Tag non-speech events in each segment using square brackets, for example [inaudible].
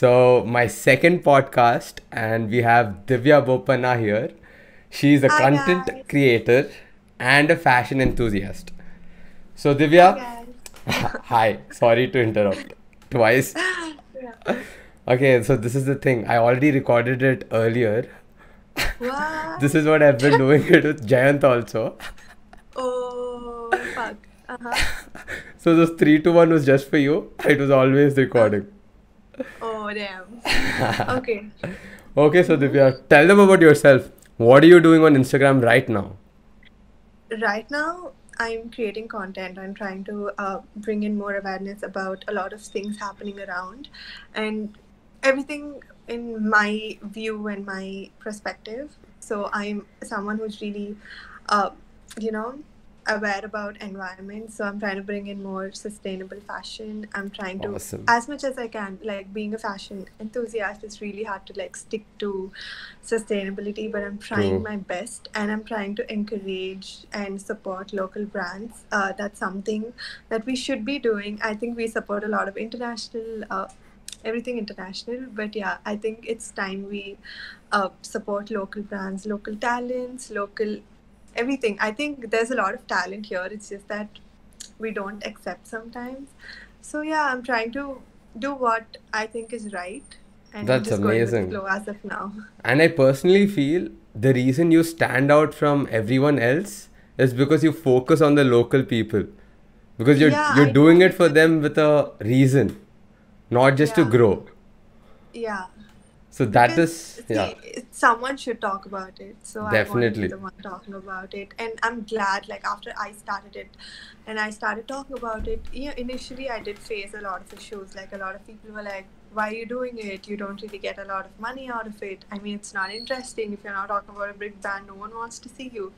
So, my second podcast, and we have Divya Bopanna here. She's a Hi content guys. creator and a fashion enthusiast. So, Divya, guys. [laughs] hi. Sorry to interrupt twice. Yeah. [laughs] [laughs] Okay, so this is the thing. I already recorded it earlier. This is what I've been doing it with Jayant also. Oh, fuck. Uh-huh. So, this 3 to 1 was just for you. It was always recording. Oh, damn. [laughs] Okay. Okay, so. Divya, tell them about yourself. What are you doing on Instagram right now? Right now, I'm creating content. I'm trying to uh, bring in more awareness about a lot of things happening around and everything in my view and my perspective. So I'm someone who's really, uh, you know, aware about environment. So I'm trying to bring in more sustainable fashion. I'm trying to, Awesome. as much as I can, like being a fashion enthusiast, it's really hard to like stick to sustainability, but I'm trying True. my best and I'm trying to encourage and support local brands. Uh, that's something that we should be doing. I think we support a lot of international, uh, everything international, but yeah, I think it's time we uh, support local brands, local talents, local everything. I think there's a lot of talent here. It's just that we don't accept sometimes. So yeah, I'm trying to do what I think is right, and That's just going with the amazing. as of now. And I personally feel the reason you stand out from everyone else is because you focus on the local people. Because you're Yeah, you're I doing it for them with a reason, not just to grow. yeah. So that Because is yeah, see, someone should talk about it. So I want to be definitely. the one talking about it, and I'm glad. Like after I started it, and I started talking about it. Yeah, initially I did face a lot of issues. Like a lot of people were like, "Why are you doing it? You don't really get a lot of money out of it. I mean, it's not interesting if you're not talking about a big band, No one wants to see you."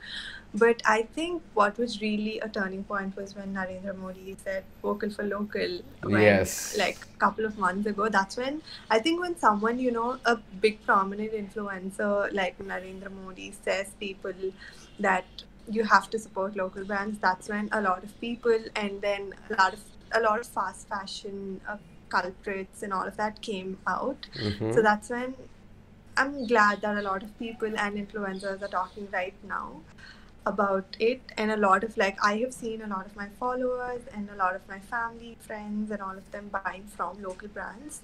But I think what was really a turning point was when Narendra Modi said "vocal for local." When Yes. like a couple of months ago, that's when I think when someone, you know, a big prominent influencer like Narendra Modi says people that you have to support local brands, that's when a lot of people and then a lot of a lot of fast fashion uh, culprits and all of that came out. So Mm-hmm. that's when I'm glad that a lot of people and influencers are talking right now about it and a lot of like I have seen a lot of my followers and a lot of my family, friends and all of them buying from local brands.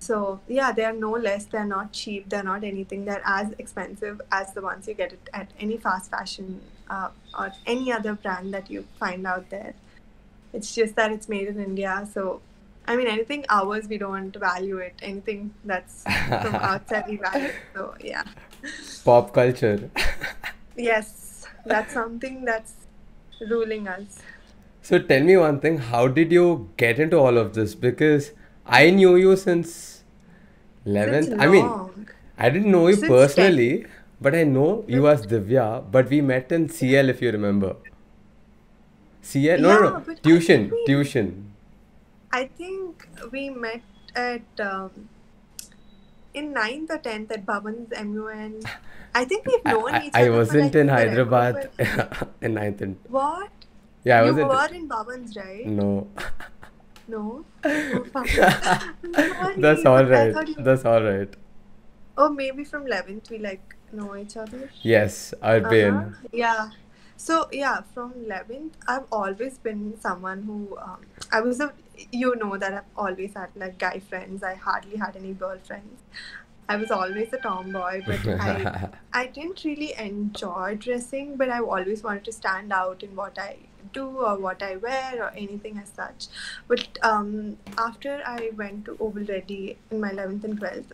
So yeah, they are no less, they're not cheap, they're not anything, they're as expensive as the ones you get it at any fast fashion uh, or any other brand that you find out there. It's just that it's made in India. So I mean anything ours we don't value it. Anything that's from [laughs] outside we value. it. So yeah. Pop culture. Yes, that's something that's ruling us. So tell me one thing, how did you get into all of this? Because I knew you since Since 11th. I mean. I didn't know you Since 10. personally, but I know you as Divya, but we met in CL if you remember. CL? No, no, Yeah, no. I Tuition, tuition. I think we met at um, in ninth or tenth at Bhavan's MUN. I think we've known I, each I other for wasn't in Hyderabad [laughs] in ninth and what? yeah, I You wasn't. were in Bhavan's, right? No. No? [laughs] Oh, [laughs] That's all I right. you. That's all right. Oh, maybe from 11th we like know each other. Yes, Uh-huh. Arbain. Yeah. So yeah, from 11th, I've always been someone who um, I was a you know that I've always had like guy friends. I hardly had any girlfriends. I was always a tomboy, but [laughs] I I didn't really enjoy dressing, but I always wanted to stand out in what I do or what I wear or anything as such. But um, after I went to Oval Ready in my 11th and 12th,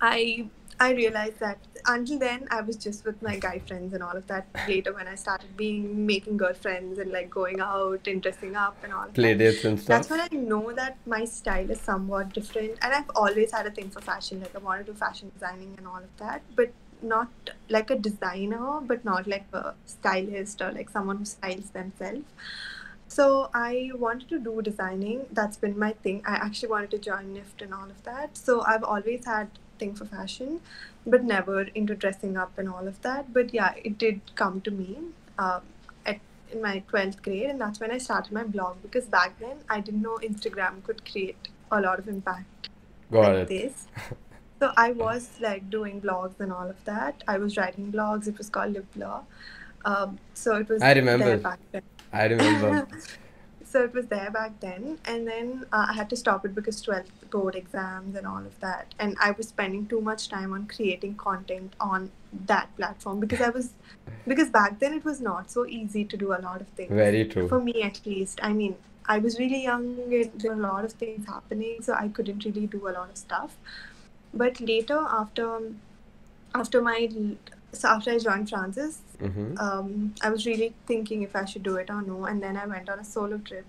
I I realized that until then I was just with my guy friends and all of that. Later, when I started being making girlfriends and like going out and dressing up and all Play that, dates and that's when. I know that my style is somewhat different. And I've always had a thing for fashion. Like I wanted to do fashion designing and all of that, but not like a designer, but not like a stylist or like someone who styles themselves. So I wanted to do designing. That's been my thing. I actually wanted to join NIFT and all of that. So I've always had thing for fashion, but never into dressing up and all of that. But yeah, it did come to me um, at in my 12th grade, and that's when I started my blog because back then I didn't know Instagram could create a lot of impact. Got like it. this. [laughs] So I was like doing blogs and all of that. I was writing blogs. It was called Liblor. Um, so it was I remember. back then. I remember. [laughs] so it was there back then, and then uh, I had to stop it because 12th board exams and all of that, and I was spending too much time on creating content on that platform because I was because back then it was not so easy to do a lot of things Very true. for me at least. I mean, I was really young and there were a lot of things happening, so I couldn't really do a lot of stuff. But later, after after my so after I joined Francis, Mm-hmm. um, I was really thinking if I should do it or no, and then I went on a solo trip,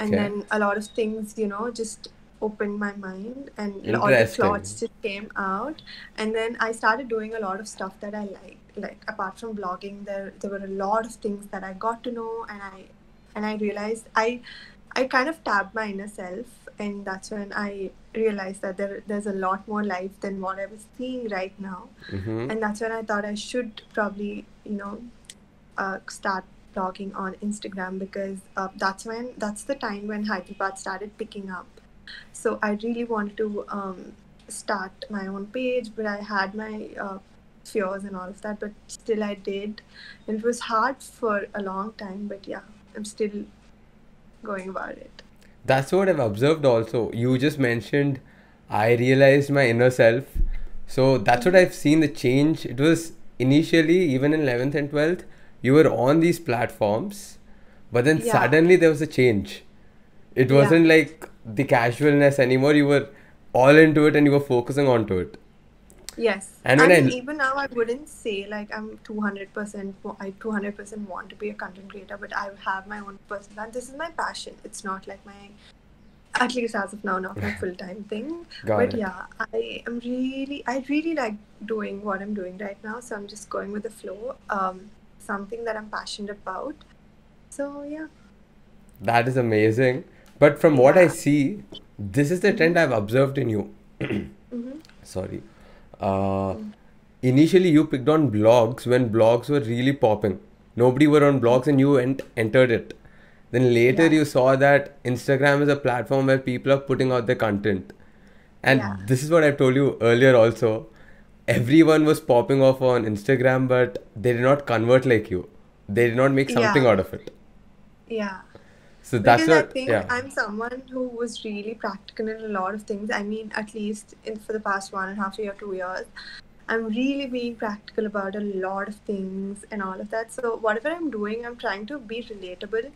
and then a lot of things, you know, just opened my mind, and all the thoughts just came out, and then I started doing a lot of stuff that I liked. Like apart from blogging, there there were a lot of things that I got to know, and I and I realized I I kind of tapped my inner self, and that's when I realized that there there's a lot more life than what I was seeing right now Mm-hmm. and that's when I thought I should probably, you know, uh, start blogging on Instagram because uh, that's when that's the time when Hyderabad started picking up. So I really wanted to um, start my own page, but I had my uh, fears and all of that. But still, I did, and it was hard for a long time. But yeah, I'm still going about it. That's what I've observed also. You just mentioned I realized my inner self. So that's what I've seen the change. It was initially, even in 11th and 12th, you were on these platforms, but then Yeah. suddenly there was a change. It wasn't like the casualness anymore. You were all into it and you were focusing onto it. Yes, And I when I even now, I wouldn't say like I'm 200%, I 200% want to be a content creator, but I have my own personal, and this is my passion. It's not like my, at least as of now, not my [laughs] full time thing. Got but it. yeah, I am really, I really like doing what I'm doing right now. So I'm just going with the flow, um, something that I'm passionate about. So yeah. That is amazing. But from what I see, this is the trend I've observed in you. [clears throat] hmm Sorry. Uh, initially, you picked on blogs when blogs were really popping. Nobody were on blogs and you ent- entered it. Then later, Yeah. you saw that Instagram is a platform where people are putting out their content. And Yeah. this is what I've told you earlier also. Everyone was popping off on Instagram, but they did not convert like you. They did not make something Yeah. out of it. Yeah. So that's because what, I think yeah. I'm someone who was really practical in a lot of things. I mean, at least in for the past one and a half year, two years, I'm really being practical about a lot of things and all of that. So whatever I'm doing, I'm trying to be relatable,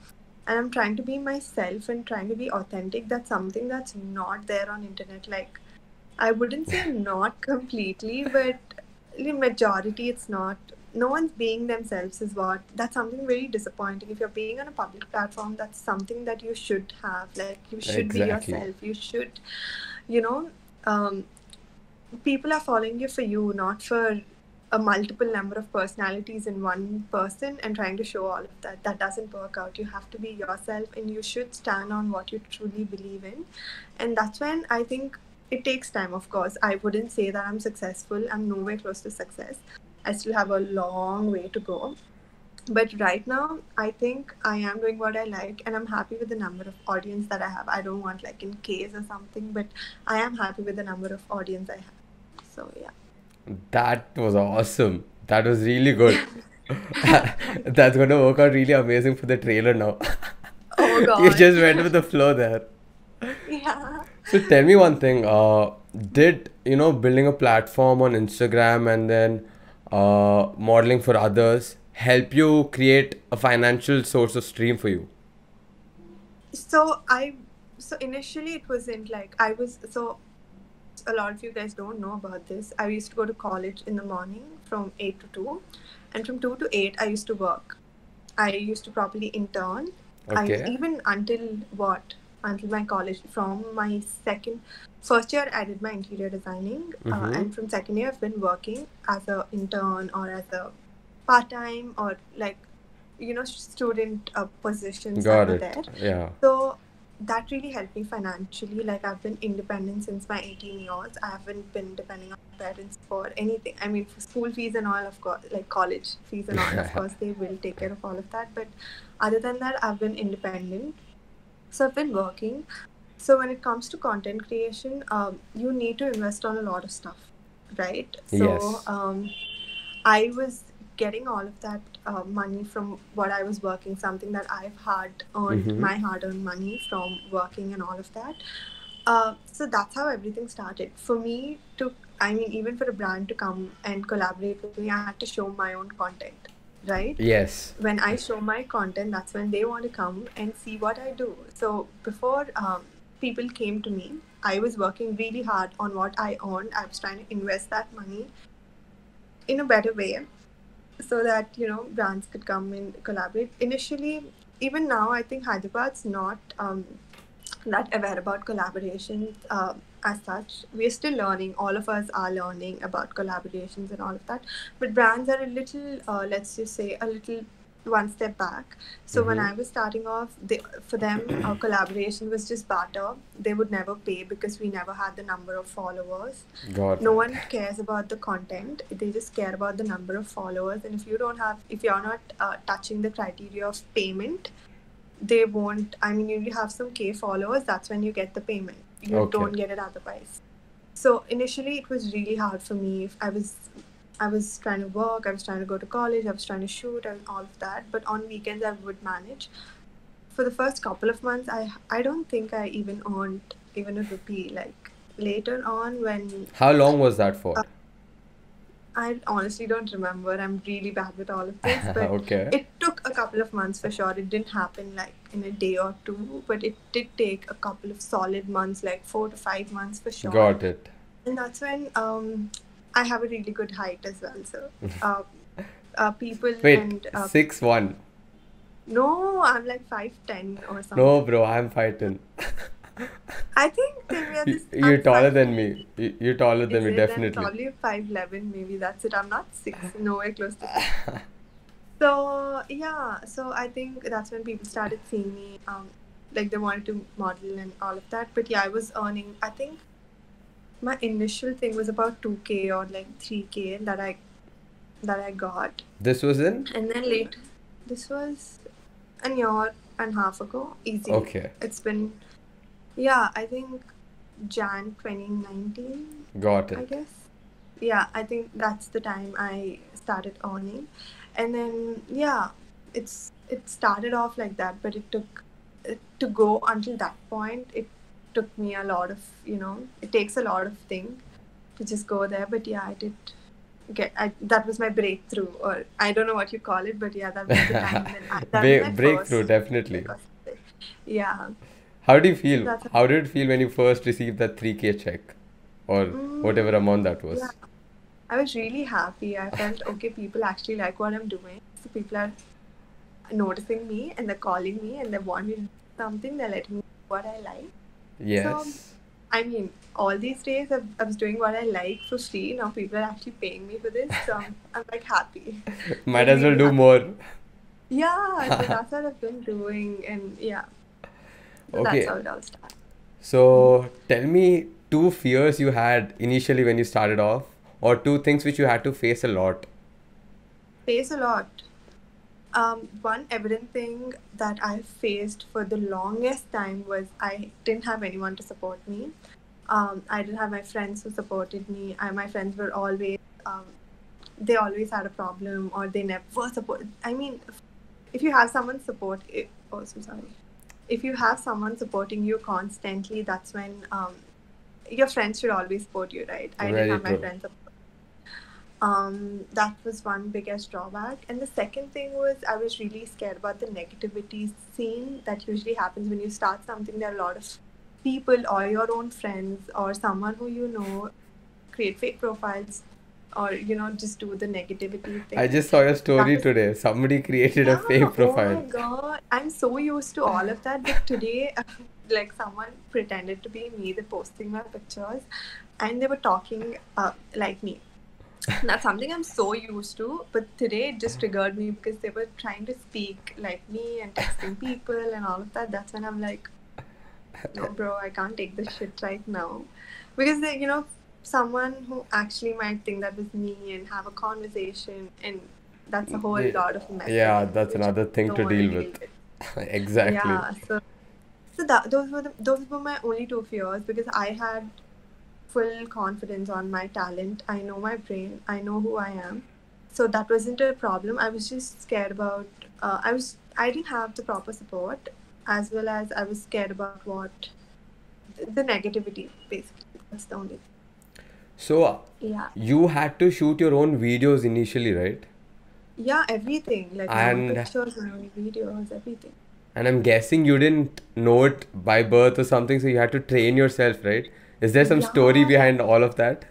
and I'm trying to be myself and trying to be authentic. That's something that's not there on internet. Like, I wouldn't say not completely, but the majority, it's not. No one's being themselves is what. That's something very disappointing. If you're being on a public platform, that's something that you should have. Like you should be yourself. You should, you know, um, people are following you for you, not for a multiple number of personalities in one person and trying to show all of that. That doesn't work out. You have to be yourself and you should stand on what you truly believe in. And that's when I think it takes time, of course. I wouldn't say that I'm successful. I'm nowhere close to success. I still have a long way to go. But right now, I think I am doing what I like and I'm happy with the number of audience that I have. I don't want like in case or something, but I am happy with the number of audience I have. So yeah. That was awesome. That was really good. [laughs] That's going to work out really amazing for the trailer now. Oh [laughs] god. you just went with the flow there. yeah. So tell me one thing. Uh, did you know building a platform on Instagram and then uh, modeling for others help you create a financial source of stream for you? So I so initially it wasn't like I was so a lot of you guys don't know about this. I used to go to college in the morning from 8 to 2 and from 2 to 8 I used to work. I used to probably intern. Okay. I even until what? Until my college from my second first year I did my interior designing uh, Mhm. and from second year I've been working as a intern or as a part time or like you know student uh, positions that Got it. there. Yeah. So that really helped me financially. Like I've been independent since my 18 years. I haven't been depending on my parents for anything. I mean, for school fees and all, of course, like college fees and all, of [laughs] course, they will take care of all of that. But other than that, I've been independent. So I've been working, so when it comes to content creation, um, you need to invest on a lot of stuff, right? So Yes. um, I was getting all of that uh, money from what I was working, something that I've hard earned, Mm-hmm. my hard earned money from working and all of that. Uh, so that's how everything started. For me to, I mean, even for a brand to come and collaborate with me, I had to show my own content, right? Yes. when I show my content, that's when they want to come and see what I do. So before um, people came to me, I was working really hard on what I earned. I was trying to invest that money in a better way so that you know brands could come and collaborate. Initially, even now, I think Hyderabad's not um, that aware about collaborations uh, as such. We're still learning. All of us are learning about collaborations and all of that. But brands are a little, uh, let's just say, a little one step back. So when Mhm. I was starting off, they, for them, uh, [clears throat] collaboration was just barter. They would never pay because we never had the number of followers Got no one cares about the content they just care about the number of followers and if you don't have if you're not uh, touching the criteria of payment they won't i mean you have some k followers that's when you get the payment you Okay. don't get it otherwise so initially it was really hard for me i was i was trying to work i was trying to go to college i was trying to shoot and all of that but on weekends i would manage for the first couple of months i i don't think i even earned even a rupee like later on when How long was that for? Uh, I honestly don't remember. I'm really bad with all of this, but [laughs] Okay. it took a couple of months for sure. It didn't happen like in a day or two, but it did take a couple of solid months, like four to five months for sure. Got it. And that's when um, I have a really good height as well. So [laughs] uh, uh, people Wait, and uh, six one. no, I'm like five ten or something. No, bro, I'm fighting. [laughs] I think they were You- this, You're I'm taller five- than me. You- You're taller than me, definitely. probably five eleven, maybe that's it. I'm not six, [laughs] nowhere close to. [laughs] So yeah, so I think that's when people started seeing me, um, like they wanted to model and all of that. But yeah, I was earning. I think my initial thing was about two k or like three k that I that I got, This was in? and then late. This was a year and a half ago. Easy. Okay. It's been, yeah, I think Jan 2019. Got it. I guess. Yeah, I think that's the time I started earning, and then yeah, it's it started off like that, but it took it, to go until that point. It took me a lot of you know it takes a lot of thing to just go there. But yeah, I did get I, that was my breakthrough, or I don't know what you call it, but yeah, that was the time when I that [laughs] was my breakthrough, definitely. Yeah. How do you feel? That's- How did it feel when you first received that 3K check? Or Mm, whatever amount that was? Yeah, I was really happy. I felt okay, people actually like what I'm doing. So people are noticing me and they're calling me and they want me to do something. They're letting me do what I like. Yes. I mean, all these days I, I was doing what I like for free. Now people are actually paying me for this. So I'm, I'm like happy. [laughs] Might as well do more. Yeah, so [laughs] that's what I've been doing. And yeah, so Okay. that's how it all started. So tell me two fears you had initially when you started off, or two things which you had to face a lot. face a lot. Um, one evident thing that I faced for the longest time was I didn't have anyone to support me. Um, I didn't have my friends who supported me. I, my friends were always, um, they always had a problem or they never support. I mean, if you have someone support, it, oh, so sorry. If you have someone supporting you constantly, that's when um, your friends should always support you, right? I Very didn't have my friends um, that was one biggest drawback. And the second thing was I was really scared about the negativity scene that usually happens when you start something. There are a lot of people or your own friends or someone who you know create fake profiles or you know just do the negativity thing. I just saw your story is- today. Somebody created a Yeah, fake Oh my profile. god, I'm so used to all of that. But today, [laughs] like someone pretended to be me, they're posting my pictures, and they were talking uh, like me. That's something I'm so used to. But today it just triggered me because they were trying to speak like me and texting people and all of that. That's when I'm like, no, bro, I can't take this shit right now, because they, you know, someone who actually might think that was me and have a conversation and that's a whole Yeah. lot of mess. Yeah, that's another thing to deal with. [laughs] exactly. Yeah, so So that those were the, those were my only two fears because I had full confidence on my talent. I know my brain. I know who I am. So that wasn't a problem. I was just scared about. Uh, I was. I didn't have the proper support, as well as I was scared about what the negativity. Basically, that's the only. So Yeah. you had to shoot your own videos initially, right? Yeah. Everything like And pictures, my videos, everything. and I'm guessing you didn't know it by birth or something, so you had to train yourself, right? Is there some story behind all of that?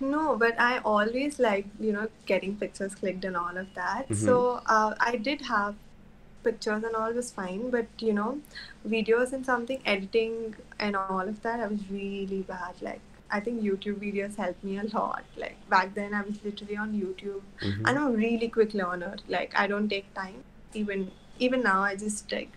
No, but I always like, you know, getting pictures clicked and all of that. Mm-hmm. So uh, I did have pictures and all was fine, but you know, videos and something, editing and all of that, I was really bad. Like, I think YouTube videos helped me a lot. Like, back then, I was literally on YouTube. Mm-hmm. I'm a really quick learner. Like, I don't take time. Even even now, I just like,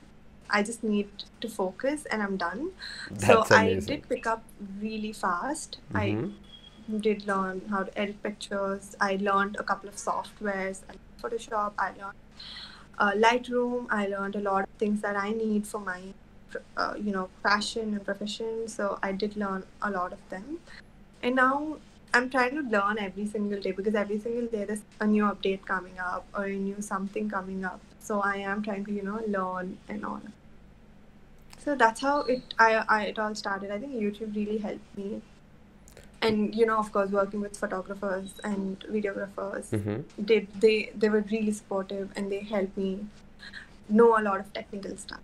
I just need to focus and I'm done. So That's I did pick up really fast. I Mm-hmm. did learn how to edit pictures. I learned a couple of softwares, I Photoshop. I learned uh, Lightroom. I learned a lot of things that I need for my, uh, you know, passion and profession. So I did learn a lot of them, and now I'm trying to learn every single day because every single day there's a new update coming up or a new something coming up. So I am trying to, you know, learn and all. So that's how it I, I it all started. I think YouTube really helped me and you know of course working with photographers and videographers Mm-hmm. did they they were really supportive and they helped me know a lot of technical stuff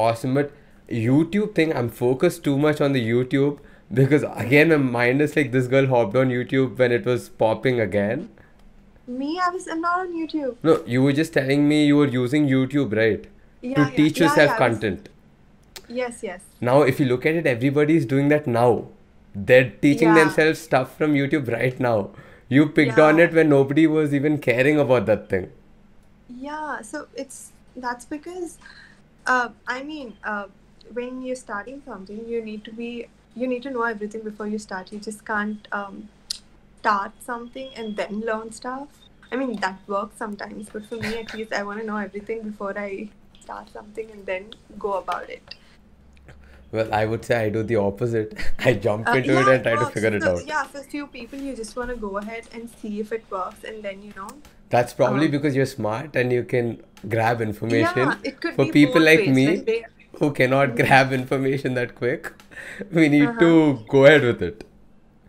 Awesome, but YouTube thing, I'm focused too much on the YouTube because again, my mind is like this girl hopped on YouTube when it was popping again. me i was i'm not on youtube No, you were just telling me you were using YouTube, right? yeah To yeah teach yeah, yourself yeah, I was- content. yes yes Now, if you look at it, everybody is doing that now. They're teaching themselves stuff from YouTube right now. You picked on it when nobody was even caring about that thing. yeah so it's that's because uh i mean uh when you're starting something you need to be you need to know everything before you start you just can't um start something and then learn stuff i mean that works sometimes but for me at least i want to know everything before i start something and then go about it Well, I would say I do the opposite. [laughs] I jump Uh, into yeah, it and try to figure it out. yeah for few people you just want to go ahead and see if it works and then you know That's probably Um, because you're smart and you can grab information. yeah it could For be people like ways. me like they, who cannot grab information that quick, we need Uh-huh. to go ahead with it.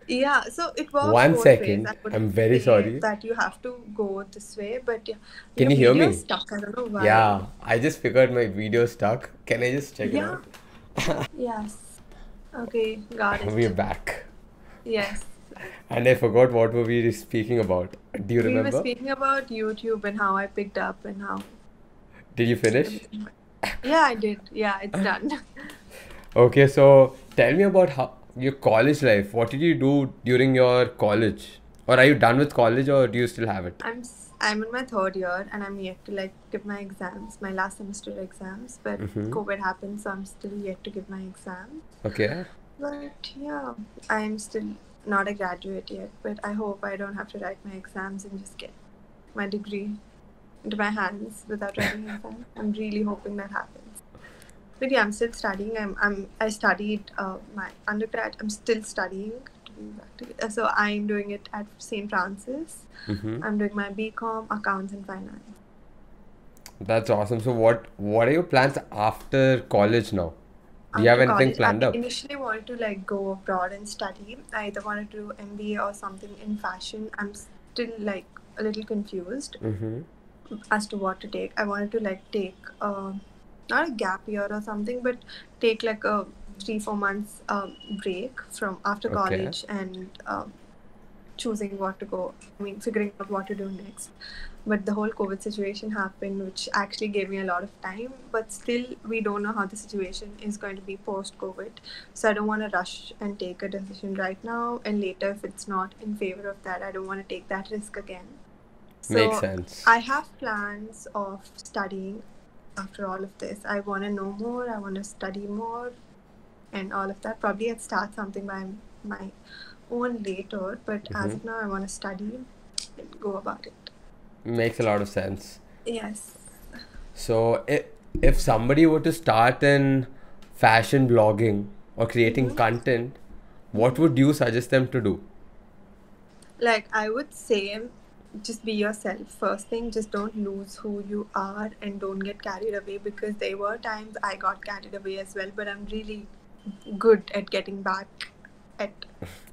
Yeah, so it works One second, ways. I wouldn't I'm very sorry. that you have to go this way, but yeah. Can you hear me? Stuck. I don't know why. Yeah, I just figured my video stuck. Can I just check Yeah. it out? [laughs] Yes. Okay, got it. We're back. Yes. And I forgot what were we speaking about. Do you remember? We were speaking about YouTube and how I picked up and how. Did you finish? Yeah, I did. Yeah, it's done. [laughs] Okay, so tell me about how your college life. What did you do during your college? Or are you done with college or do you still have it? I'm I'm in my third year and I'm yet to like give my exams, my last semester exams. But Mhm. COVID happened, so I'm still yet to give my exams. Okay. But yeah, I'm still not a graduate yet, but I hope I don't have to write my exams and just get my degree into my hands without writing exams. I'm really hoping that happens. But yeah, I'm still studying. I'm, I'm I studied uh, my undergrad. I'm still studying. To be practical. So I'm doing it at St. Francis. Mm-hmm. I'm doing my BCom accounts and finance. That's awesome. So what what are your plans after college now? Do you have anything college, planned I up? initially wanted to like go abroad and study. I either wanted to do MBA or something in fashion. I'm still like a little confused Mm-hmm. as to what to take. I wanted to like take uh, not a gap year or something, but take like a three four months um, break from after Okay. college and um, choosing what to go. I mean, figuring out what to do next. But the whole COVID situation happened, which actually gave me a lot of time. But still, we don't know how the situation is going to be post COVID. So I don't want to rush and take a decision right now. And later, if it's not in favor of that, I don't want to take that risk again. So Makes sense. I have plans of studying after all of this. I want to know more. I want to study more, and all of that. Probably I'd start something by my own later, but as Mhm. of now, I want to study and go about it. Makes a lot of sense. Yes. So, it, if somebody were to start in fashion blogging or creating mm-hmm. content, what would you suggest them to do? Like I would say, just be yourself. First thing, just don't lose who you are and don't get carried away because there were times I got carried away as well, but I'm really good at getting back at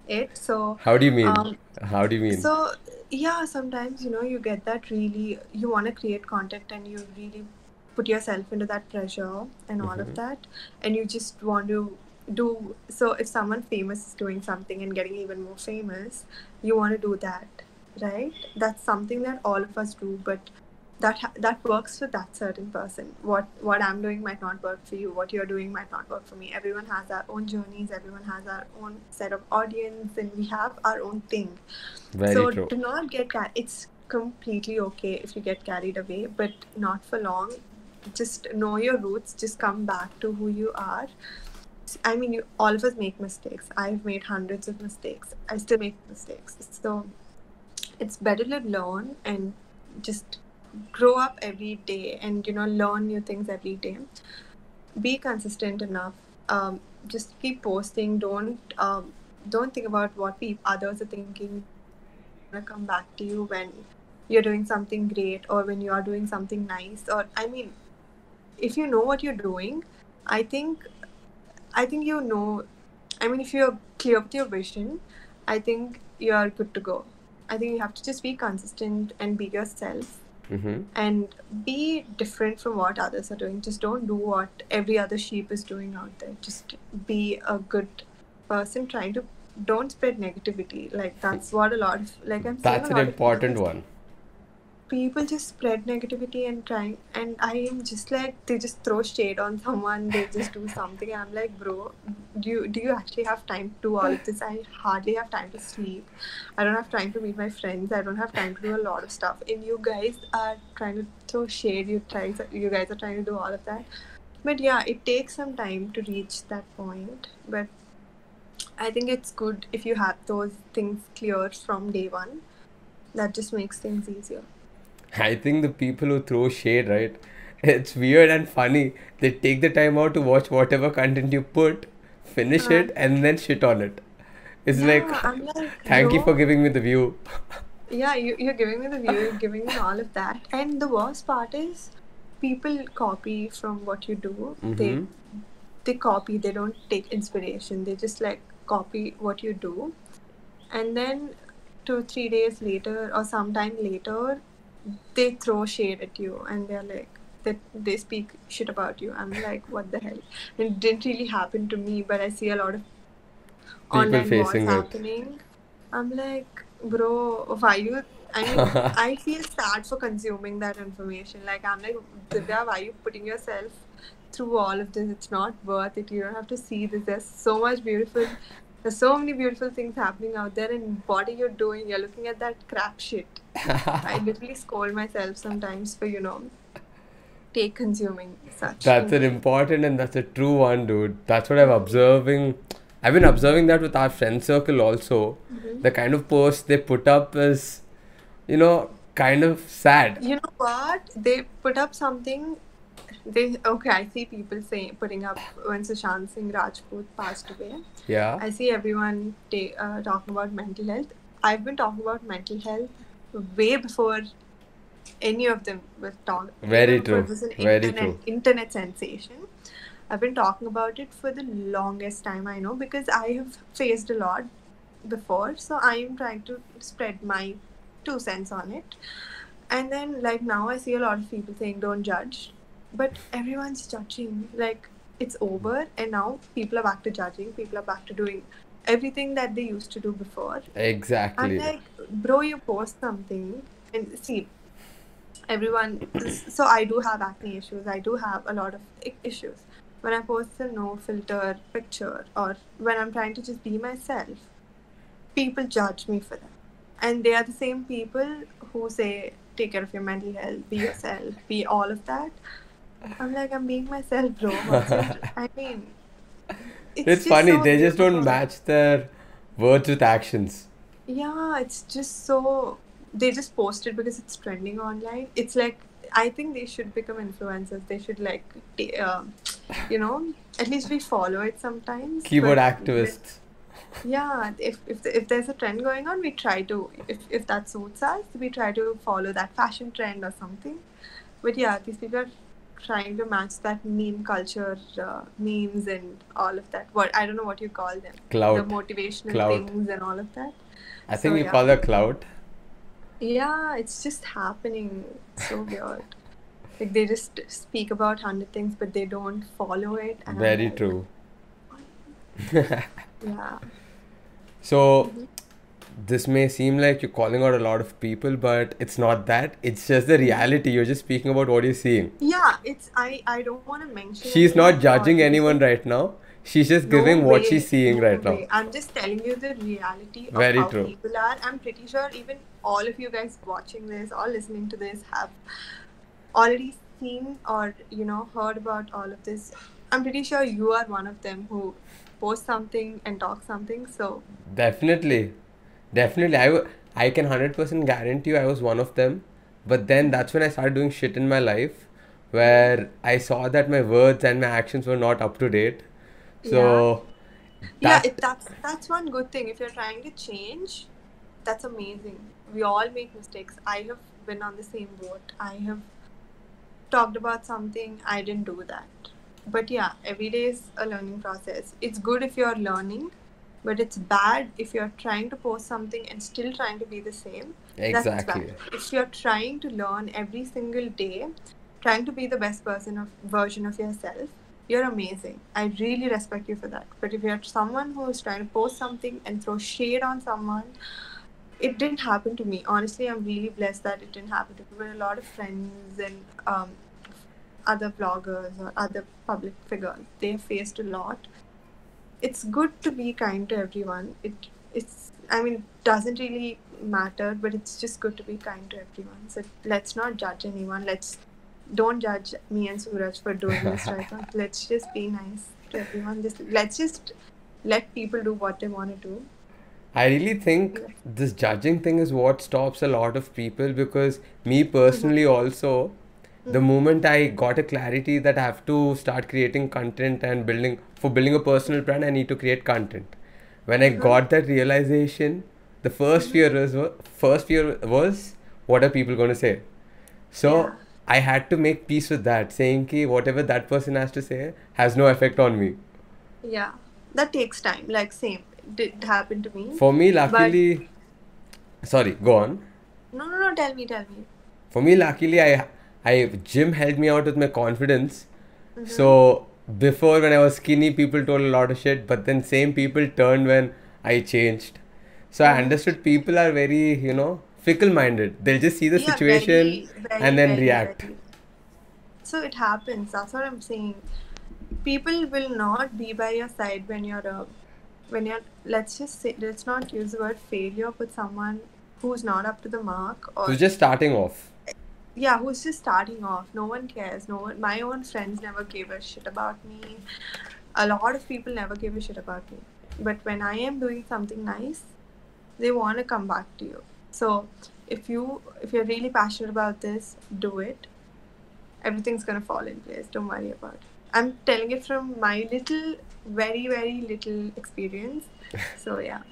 it. So How do you mean? um, How do you mean? so yeah, sometimes you know you get that really you want to create content and you really put yourself into that pressure and all of Mhm. that, and you just want to do so. If someone famous is doing something and getting even more famous, you want to do that, right? That's something that all of us do, but that ha- that works for that certain person. What what I'm doing might not work for you. What you're doing might not work for me. Everyone has our own journeys. Everyone has our own set of audience, and we have our own thing. Very so true. do not get car- it's completely okay if you get carried away but not for long just know your roots just come back to who you are i mean you, all of us make mistakes i've made hundreds of mistakes i still make mistakes so it's better to learn and just grow up every day and you know learn new things every day be consistent enough um, just keep posting. Don't um, don't think about what peop others are thinking. Gonna come back to you when you're doing something great or when you are doing something nice or i mean if you know what you're doing i think i think you know i mean if you're clear with your vision i think you're good to go. I think you have to just be consistent and be yourself hmm and be different from what others are doing. Just don't do what every other sheep is doing out there. Just be a good person trying to don't spread negativity. Like that's what a lot of like i'm seeing That's an important one. People just spread negativity and trying and i am just like they just throw shade on someone they just do something. I'm like bro do you do you actually have time to do all of this? I hardly have time to sleep. I don't have time to meet my friends. I don't have time to do a lot of stuff. And you guys are trying to throw shade. You try you guys are trying to do all of that. But yeah it takes some time to reach that point. But i think it's good if you have those things clear from day one. That just makes things easier I think the people who throw shade, right? It's weird and funny. They take the time out to watch whatever content you put, finish Uh, it, and then shit on it. It's like, yeah, I'm like, thank you for giving me the view. yeah, you, you're giving me the view, [laughs] you're giving me all of that. And the worst part is people copy from what you do. They hmm they copy, they don't take inspiration. They just like copy what you do. And then two, three days later or sometime later, they throw shade at you and they're like that they speak shit about you. I'm like, what the hell? It didn't really happen to me, but I see a lot of People online wars facing it. happening. I'm like, bro, why you? I mean, [laughs] I feel sad for consuming that information. Like, I'm like, Divya, why are you putting yourself through all of this? It's not worth it. You don't have to see this. There's so much beautiful. There's so many beautiful things happening out there, and what are you doing? You're looking at that crap shit. [laughs] I literally scold myself sometimes for you know, take consuming such. That's an important and that's a true one, dude. That's what I'm observing. I've been observing that with our friend circle also. Mhm. The kind of posts they put up is, you know, kind of sad. You know what? They put up something. They okay. I see people saying putting up when Sushant Singh Rajput passed away. Yeah. I see everyone ta- uh, talking about mental health. I've been talking about mental health way before any of them were talking. Very before it true. was an Very internet internet sensation. I've been talking about it for the longest time. I know because I have faced a lot before, so I am trying to spread my two cents on it. And then, like now, I see a lot of people saying don't judge, but everyone's judging. Like it's over, and now people are back to judging. People are back to doing everything that they used to do before. Exactly. I'm like, bro, you post something and see, everyone. So I do have acne issues. I do have a lot of issues. When I post a no filter picture or when I'm trying to just be myself, people judge me for that. And they are the same people who say, take care of your mental health, be yourself, be all of that. I'm like, I'm being myself, bro. [laughs] I mean, it's, It's funny, so they just don't match their words with actions. Yeah, it's just so they just post it because it's trending online. It's like I think they should become influencers. They should like, uh, you know, at least we follow it sometimes. Keyboard activists. [laughs] Yeah, if if the, if there's a trend going on, we try to if if that suits us, we try to follow that fashion trend or something. But yeah, these people are trying to match that meme culture, uh, memes and all of that. What I don't know what you call them, Clout. the motivational Clout. things and all of that. I think So, we yeah. call that clout. Yeah, it's just happening. So weird. Like they just speak about hundred things, but they don't follow it. I'm Very like, true. [laughs] Yeah. [laughs] So, Mm-hmm. This may seem like you're calling out a lot of people, but it's not that. It's just the reality. You're just speaking about what you're seeing. Yeah, it's I. I don't want to mention. She's not judging anyone right now. She's just No giving what way, she's seeing no right now. I'm just telling you the reality of Very how true. people are. I'm pretty sure even all of you guys watching this or listening to this have already seen or you know heard about all of this. I'm pretty sure you are one of them who post something and talk something. So Definitely. Definitely. I, w- I can 100% guarantee you I was one of them. But then that's when I started doing shit in my life where I saw that my words and my actions were not up to date. So, yeah, that, it, that's that's one good thing. If you're trying to change, that's amazing. We all make mistakes. I have been on the same boat. I have talked about something. I didn't do that. But yeah, every day is a learning process. It's good if you're learning, but it's bad if you're trying to post something and still trying to be the same. Exactly. If you're trying to learn every single day, trying to be the best person of version of yourself, you're amazing. I really respect you for that. But if you're someone who is trying to post something and throw shade on someone, it didn't happen to me. Honestly, I'm really blessed that it didn't happen to me. But a lot of friends and um, other bloggers or other public figures, they faced a lot. It's good to be kind to everyone. It it's I mean doesn't really matter, but it's just good to be kind to everyone. So let's not judge anyone. Let's don't judge me and Suraj for doing this [laughs] right now. Let's just be nice to everyone. Just let's just let people do what they want to do. I really think this judging thing is what stops a lot of people because me personally mm-hmm. also the moment I got a clarity that I have to start creating content and building for building a personal brand I need to create content. When I uh-huh. got that realization, the first mm-hmm. fear was first fear was what are people going to say? So Yeah. I had to make peace with that, saying ki whatever that person has to say has no effect on me. Yeah, that takes time. Like same, did happen to me. For me, luckily, sorry, go on. No, no, no. Tell me, tell me. For me, luckily, I, I gym helped me out with my confidence. Mm-hmm. So before, when I was skinny, people told a lot of shit, but then same people turned when I changed. So Mm-hmm. I understood people are very, you know, fickle-minded. They'll just see the Yeah, situation very, very, and then very, react. So it happens. That's what I'm saying. People will not be by your side when you're a, when you're. Let's just say, let's not use the word failure with someone who's not up to the mark or Who's just starting off. Yeah, who's just starting off. No one cares. No one. My own friends never gave a shit about me. A lot of people never gave a shit about me. But when I am doing something nice, they want to come back to you. So if you if you're really passionate about this, do it. Everything's gonna fall in place. Don't worry about it. I'm telling it from my little, very very little experience. [laughs] So yeah.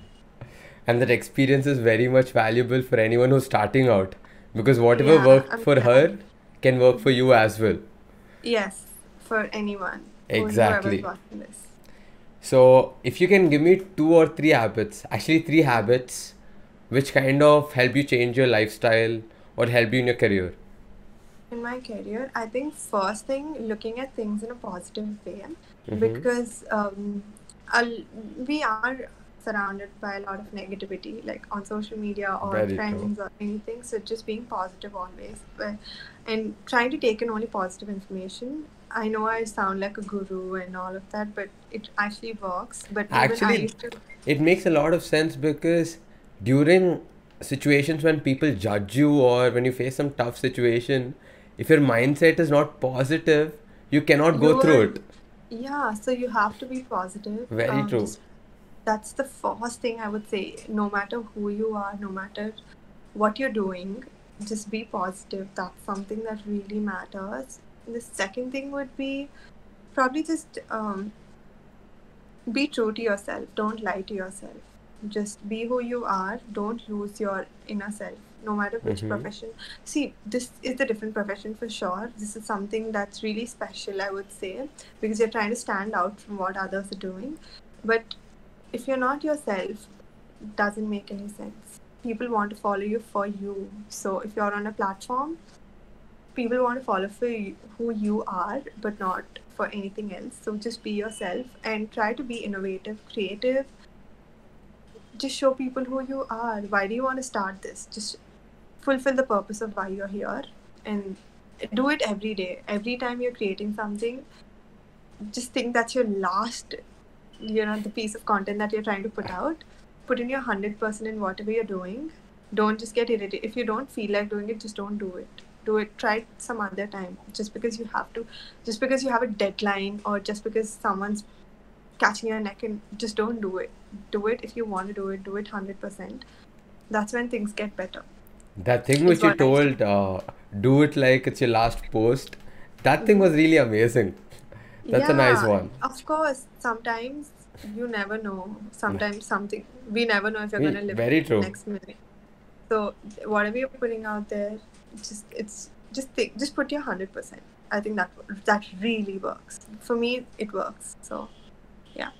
And that experience is very much valuable for anyone who's starting out. Because whatever Yeah, worked I'm for her can work for you as well. Yes, for anyone. Exactly. Whoever's watching this. So, if you can give me two or three habits, actually three habits, which kind of help you change your lifestyle or help you in your career. In my career, I think first thing, looking at things in a positive way, Mhm. because um, I'll- we are surrounded by a lot of negativity, like on social media or Very true. friends or anything. So just being positive always, but, and trying to take in only positive information. I know I sound like a guru and all of that, but it actually works. But Actually, used to, it makes a lot of sense because during situations when people judge you or when you face some tough situation, if your mindset is not positive, you cannot go through You're- it. yeah. So you have to be positive. Very Um, true. just- that's the first thing I would say. No matter who you are, no matter what you're doing, just be positive. That's something that really matters. The second thing would be probably just um, be true to yourself. Don't lie to yourself. Just be who you are. Don't lose your inner self, no matter which Mhm. profession. See, this is a different profession for sure. This is something that's really special, I would say, because you're trying to stand out from what others are doing. But if you're not yourself, doesn't make any sense. People want to follow you for you. So if you're on a platform, people want to follow for you, who you are, but not for anything else. So just be yourself and try to be innovative, creative. Just show people who you are. Why do you want to start this? Just fulfill the purpose of why you're here and do it every day. Every time you're creating something, just think that's your last, you know, the piece of content that you're trying to put out. Put in your 100% in whatever you're doing. Don't just get irritated. If you don't feel like doing it, just don't do it. Do it. Try it some other time. Just because you have to, just because you have a deadline or just because someone's catching your neck and just don't do it. Do it if you want to do it. Do it 100%. That's when things get better. That thing which you told, uh, do it like it's your last post. That thing was really amazing. That's a nice one. Of course, sometimes you never know. Sometimes something we never know if you're gonna live very true. next minute. So whatever you're putting out there, just it's just think, just put your hundred percent. I think that that really works. For me, it works. So yeah.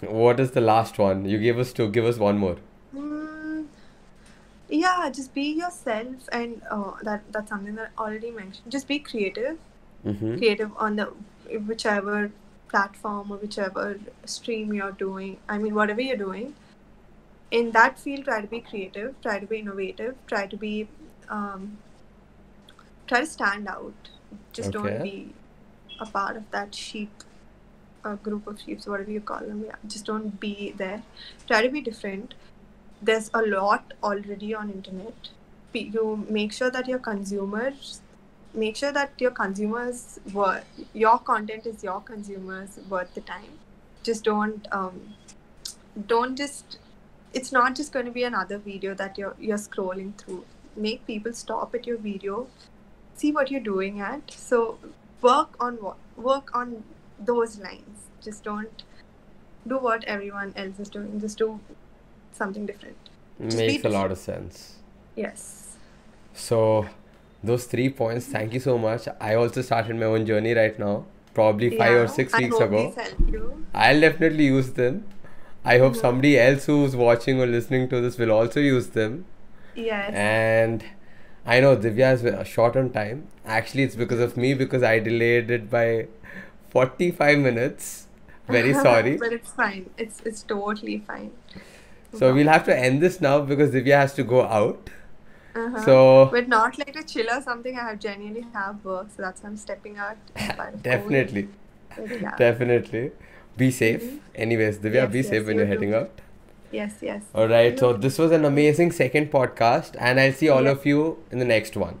What is the last one? You gave us To Give us one more. Mm, yeah, just be yourself, and uh, that that's something that I already mentioned. Just be creative. Mm-hmm. creative on the whichever platform or whichever stream you're doing i mean whatever you're doing in that field try to be creative try to be innovative try to be um, try to stand out. Just Okay. don't be a part of that sheep a group of sheep whatever you call them. Yeah just don't be there. Try to be different. There's a lot already on internet. You make sure that your consumers make sure that your consumers worth your content is your consumers worth the time. Just don't um don't just it's not just going to be another video that you're you're scrolling through. Make people stop at your video see what you're doing at. So work on what work on those lines. Just don't do what everyone else is doing. Just do something different. Just Makes a lot of sense. yes. So, those three points, thank you so much. I also started my own journey right now, probably five or six I weeks ago. these help you. I'll definitely use them. I hope Mhm. somebody else who's watching or listening to this will also use them. yes And I know Divya is short on time. Actually, it's because of me because I delayed it by 45 minutes. Very [laughs] sorry. but it's fine. It's it's totally fine. So we'll have to end this now because Divya has to go out. Uh-huh. So but not like to chill or something. I have genuinely have work, so that's why I'm stepping out. in spite of definitely, yeah. definitely, be safe. Mhm. Anyways, Divya, Yes, be yes, safe when you you're heading out. Yes, yes. All right. So this was an amazing second podcast, and I'll see all Yeah. of you in the next one.